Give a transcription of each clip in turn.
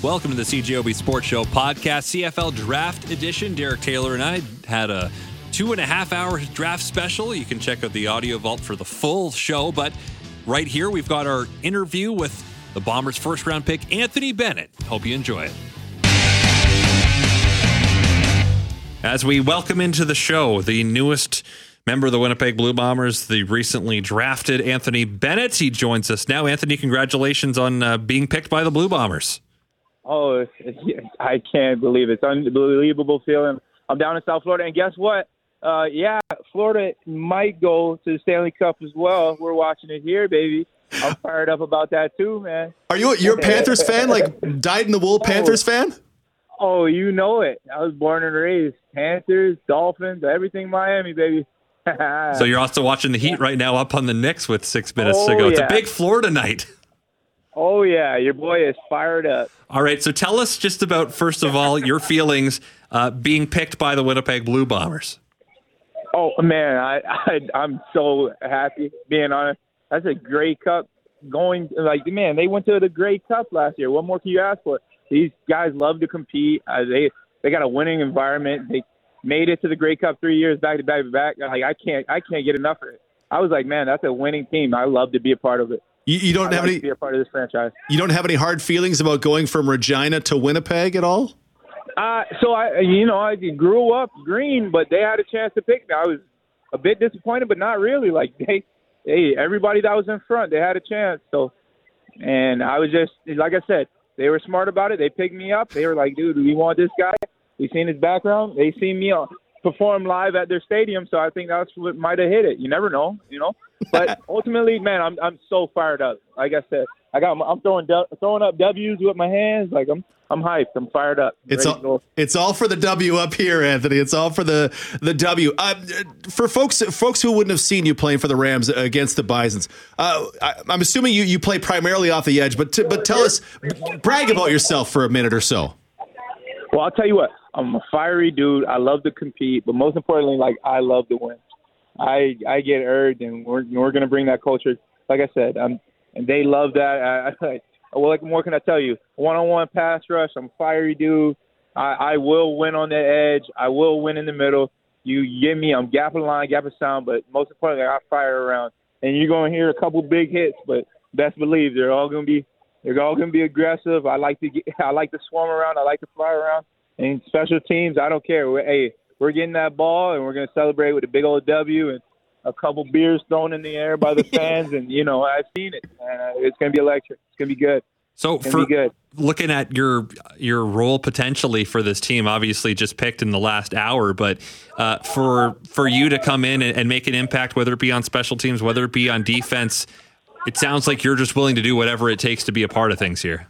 Welcome to the CJOB Sports Show podcast, CFL Draft Edition. Derek Taylor and I had a two and a half hour draft special. You can check out the audio vault for the full show. But right here, we've got our interview with the Bombers' first round pick, Anthony Bennett. Hope you enjoy it. As we welcome into the show the newest member of the Winnipeg Blue Bombers, the recently drafted Anthony Bennett. He joins us now. Anthony, congratulations on uh, being picked by the Blue Bombers. Oh, I can't believe it. It's unbelievable feeling. I'm down in South Florida, and guess what? Uh, yeah, Florida might go to the Stanley Cup as well. We're watching it here, baby. I'm fired up about that too, man. Are you you're a Panthers fan, like dyed in the wool Panthers oh, fan? Oh, you know it. I was born and raised Panthers, Dolphins, everything Miami, baby. so you're also watching the Heat right now, up on the Knicks with six minutes oh, to go. It's yeah. a big Florida night. Oh yeah, your boy is fired up. All right, so tell us just about first of all your feelings uh, being picked by the Winnipeg Blue Bombers. Oh man, I, I I'm so happy. Being honest, that's a great cup. Going like man, they went to the Grey Cup last year. What more can you ask for? These guys love to compete. Uh, they they got a winning environment. They made it to the Grey Cup three years back to back to back. Like I can't I can't get enough of it. I was like, man, that's a winning team. I love to be a part of it. You, you don't I'd have like any. be a part of this franchise. You don't have any hard feelings about going from Regina to Winnipeg at all. Uh, so I, you know, I grew up green, but they had a chance to pick me. I was a bit disappointed, but not really. Like they, hey, everybody that was in front, they had a chance. So, and I was just, like I said, they were smart about it. They picked me up. They were like, dude, we want this guy. We seen his background. They seen me perform live at their stadium, so I think that's what might have hit it. You never know, you know. But ultimately, man, I'm I'm so fired up. Like I said, I got I'm throwing throwing up W's with my hands. Like I'm I'm hyped. I'm fired up. I'm it's all it's all for the W up here, Anthony. It's all for the the W. Uh, for folks folks who wouldn't have seen you playing for the Rams against the Bisons, uh, I, am assuming you you play primarily off the edge. But t- but tell us, brag about yourself for a minute or so. Well, I'll tell you what. I'm a fiery dude. I love to compete, but most importantly, like I love to win. I I get urged, and we're we're gonna bring that culture. Like I said, um, and they love that. I, I well, like more can I tell you? One-on-one pass rush. I'm fiery dude. I, I will win on the edge. I will win in the middle. You get me. I'm gap gapping line, gap gapping sound, but most importantly, I fire around. And you're gonna hear a couple big hits, but best believe they're all gonna be they're all gonna be aggressive. I like to get, I like to swarm around. I like to fly around. And special teams, I don't care. We're, hey, we're getting that ball, and we're gonna celebrate with a big old W and a couple beers thrown in the air by the fans, and you know I've seen it, and uh, it's going to be electric. It's going to be good. So for looking at your your role potentially for this team, obviously just picked in the last hour, but uh, for for you to come in and, and, make an impact, whether it be on special teams, whether it be on defense, it sounds like you're just willing to do whatever it takes to be a part of things here.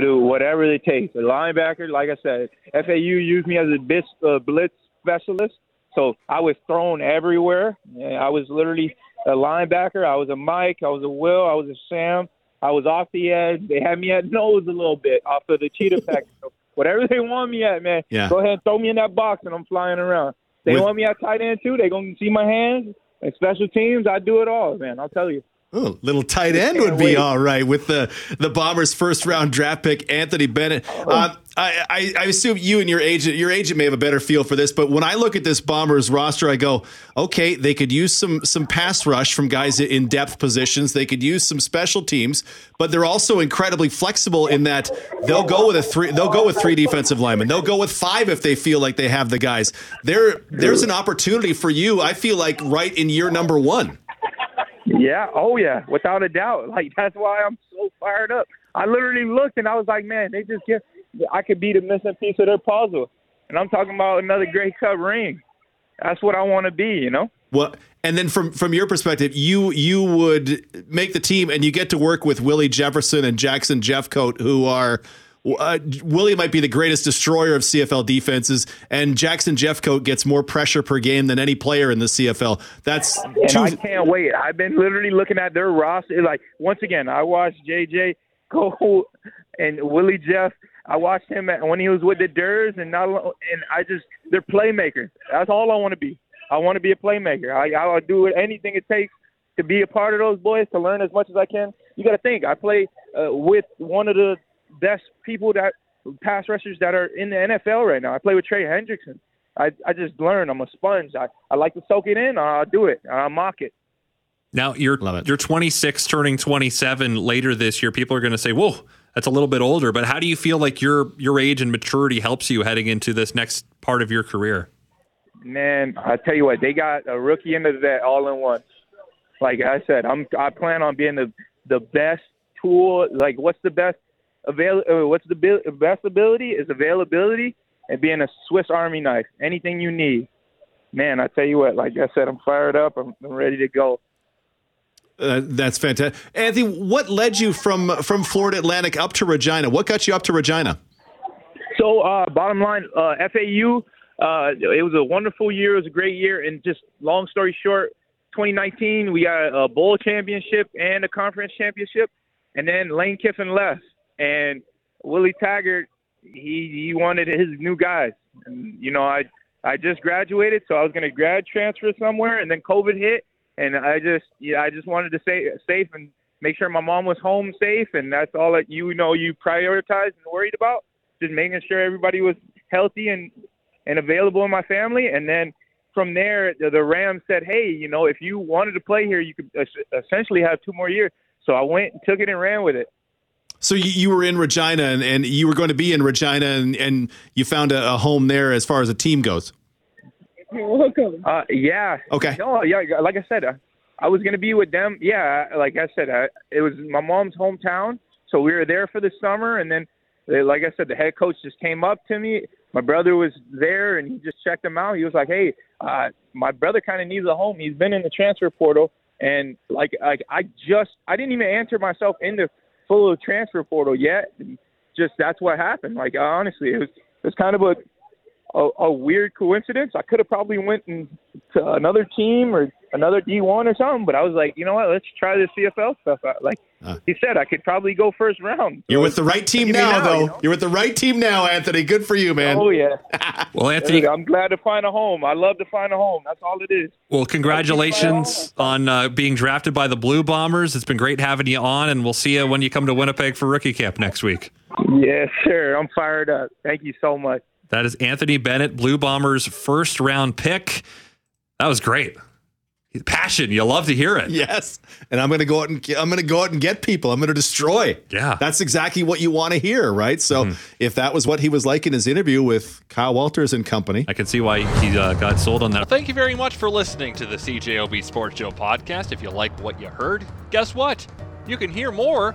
Dude, whatever it takes. A linebacker, like I said, FAU used me as a blitz, uh, blitz specialist. So I was thrown everywhere. I was literally a linebacker. I was a Mike. I was a Will. I was a Sam. I was off the edge. They had me at nose a little bit off of the cheetah pack. so whatever they want me at, man, yeah. go ahead and throw me in that box and I'm flying around. They With- want me at tight end too. They gonna see my hands and special teams. I do it all, man. I'll tell you. Oh, little tight end would be all right with the the Bombers' first round draft pick, Anthony Bennett. Oh. Uh, I, I, I, assume you and your agent, your agent may have a better feel for this, but when I look at this Bombers roster, I go, okay, they could use some some pass rush from guys in depth positions. They could use some special teams, but they're also incredibly flexible in that they'll go with a three. They'll go with three defensive linemen. They'll go with five if they feel like they have the guys. There, there's an opportunity for you. I feel like right in year number one. Yeah, oh yeah, without a doubt. Like that's why I'm so fired up. I literally looked and I was like, man, they just get I could be the missing piece of their puzzle. And I'm talking about another Grey Cup ring. That's what I want to be, you know. Well, and then from from your perspective, you you would make the team, and you get to work with Willie Jefferson and Jackson Jeffcoat, who are uh, Willie might be the greatest destroyer of CFL defenses, and Jackson Jeffcoat gets more pressure per game than any player in the CFL. That's and two- I can't wait. I've been literally looking at their roster. Like once again, I watched JJ go and Willie Jeff. I watched him at, when he was with the Durs, and not and I just they're playmakers. That's all I want to be. I want to be a playmaker. I, I'll do anything it takes to be a part of those boys to learn as much as I can. You got to think. I play uh, with one of the best people that pass rushers that are in the NFL right now. I play with Trey Hendrickson. I I just learn. I'm a sponge. I, I like to soak it in. I'll do it. I'll mock it. Now you're you're 26, turning 27 later this year. People are going to say, "Whoa, that's a little bit older." But how do you feel like your your age and maturity helps you heading into this next part of your career? Man, I tell you what, they got a rookie into that all in one. Like I said, I'm I plan on being the the best tool. Like, what's the best avail? Uh, what's the best ability is availability and being a Swiss Army knife. Anything you need, man. I tell you what. Like I said, I'm fired up. I'm, I'm ready to go. Uh, that's fantastic, Anthony. What led you from from Florida Atlantic up to Regina? What got you up to Regina? So, uh, bottom line, uh, FAU. Uh, it was a wonderful year. It was a great year. And just long story short, 2019 we got a bowl championship and a conference championship, and then Lane Kiffin left, and Willie Taggart he he wanted his new guys. And you know, I I just graduated, so I was going to grad transfer somewhere, and then COVID hit, and I just yeah, I just wanted to stay safe and make sure my mom was home safe, and that's all that you know you prioritized and worried about, just making sure everybody was healthy and and available in my family, and then from there the, the Rams said, hey, you know, if you wanted to play here, you could essentially have two more years. So I went and took it and ran with it. So you, you were in Regina and, and, you were going to be in Regina and, and you found a, a home there as far as a team goes. welcome. Uh, yeah. Okay. No, yeah. Like I said, uh, I was going to be with them. Yeah. Like I said, uh, it was my mom's hometown. So we were there for the summer. And then, uh, like I said, the head coach just came up to me. My brother was there and he just checked him out. He was like, Hey, uh, my brother kind of needs a home. He's been in the transfer portal. And like, like I just, I didn't even answer myself into full of transfer portal yet. And just that's what happened. Like honestly, it was it was kind of a a, a weird coincidence. I could have probably went in to another team or another D1 or something, but I was like, you know what? Let's try the CFL stuff out. Like uh, he said, I could probably go first round. You're with the right team now, now, though. You know? You're with the right team now, Anthony. Good for you, man. Oh yeah. well, Anthony, I'm glad to find a home. I love to find a home. That's all it is. Well, congratulations on uh, being drafted by the Blue Bombers. It's been great having you on, and we'll see you when you come to Winnipeg for rookie camp next week. Yes, sir. I'm fired up. Thank you so much. That is Anthony Bennett, Blue Bombers' first round pick. That was great. Passion, you love to hear it. Yes, and I'm going to go out and I'm going to go out and get people. I'm going to destroy. Yeah, that's exactly what you want to hear, right? So mm-hmm. if that was what he was like in his interview with Kyle Walters and company, I can see why he uh, got sold on that. Thank you very much for listening to the CJOB Sports Show podcast. If you like what you heard, guess what? You can hear more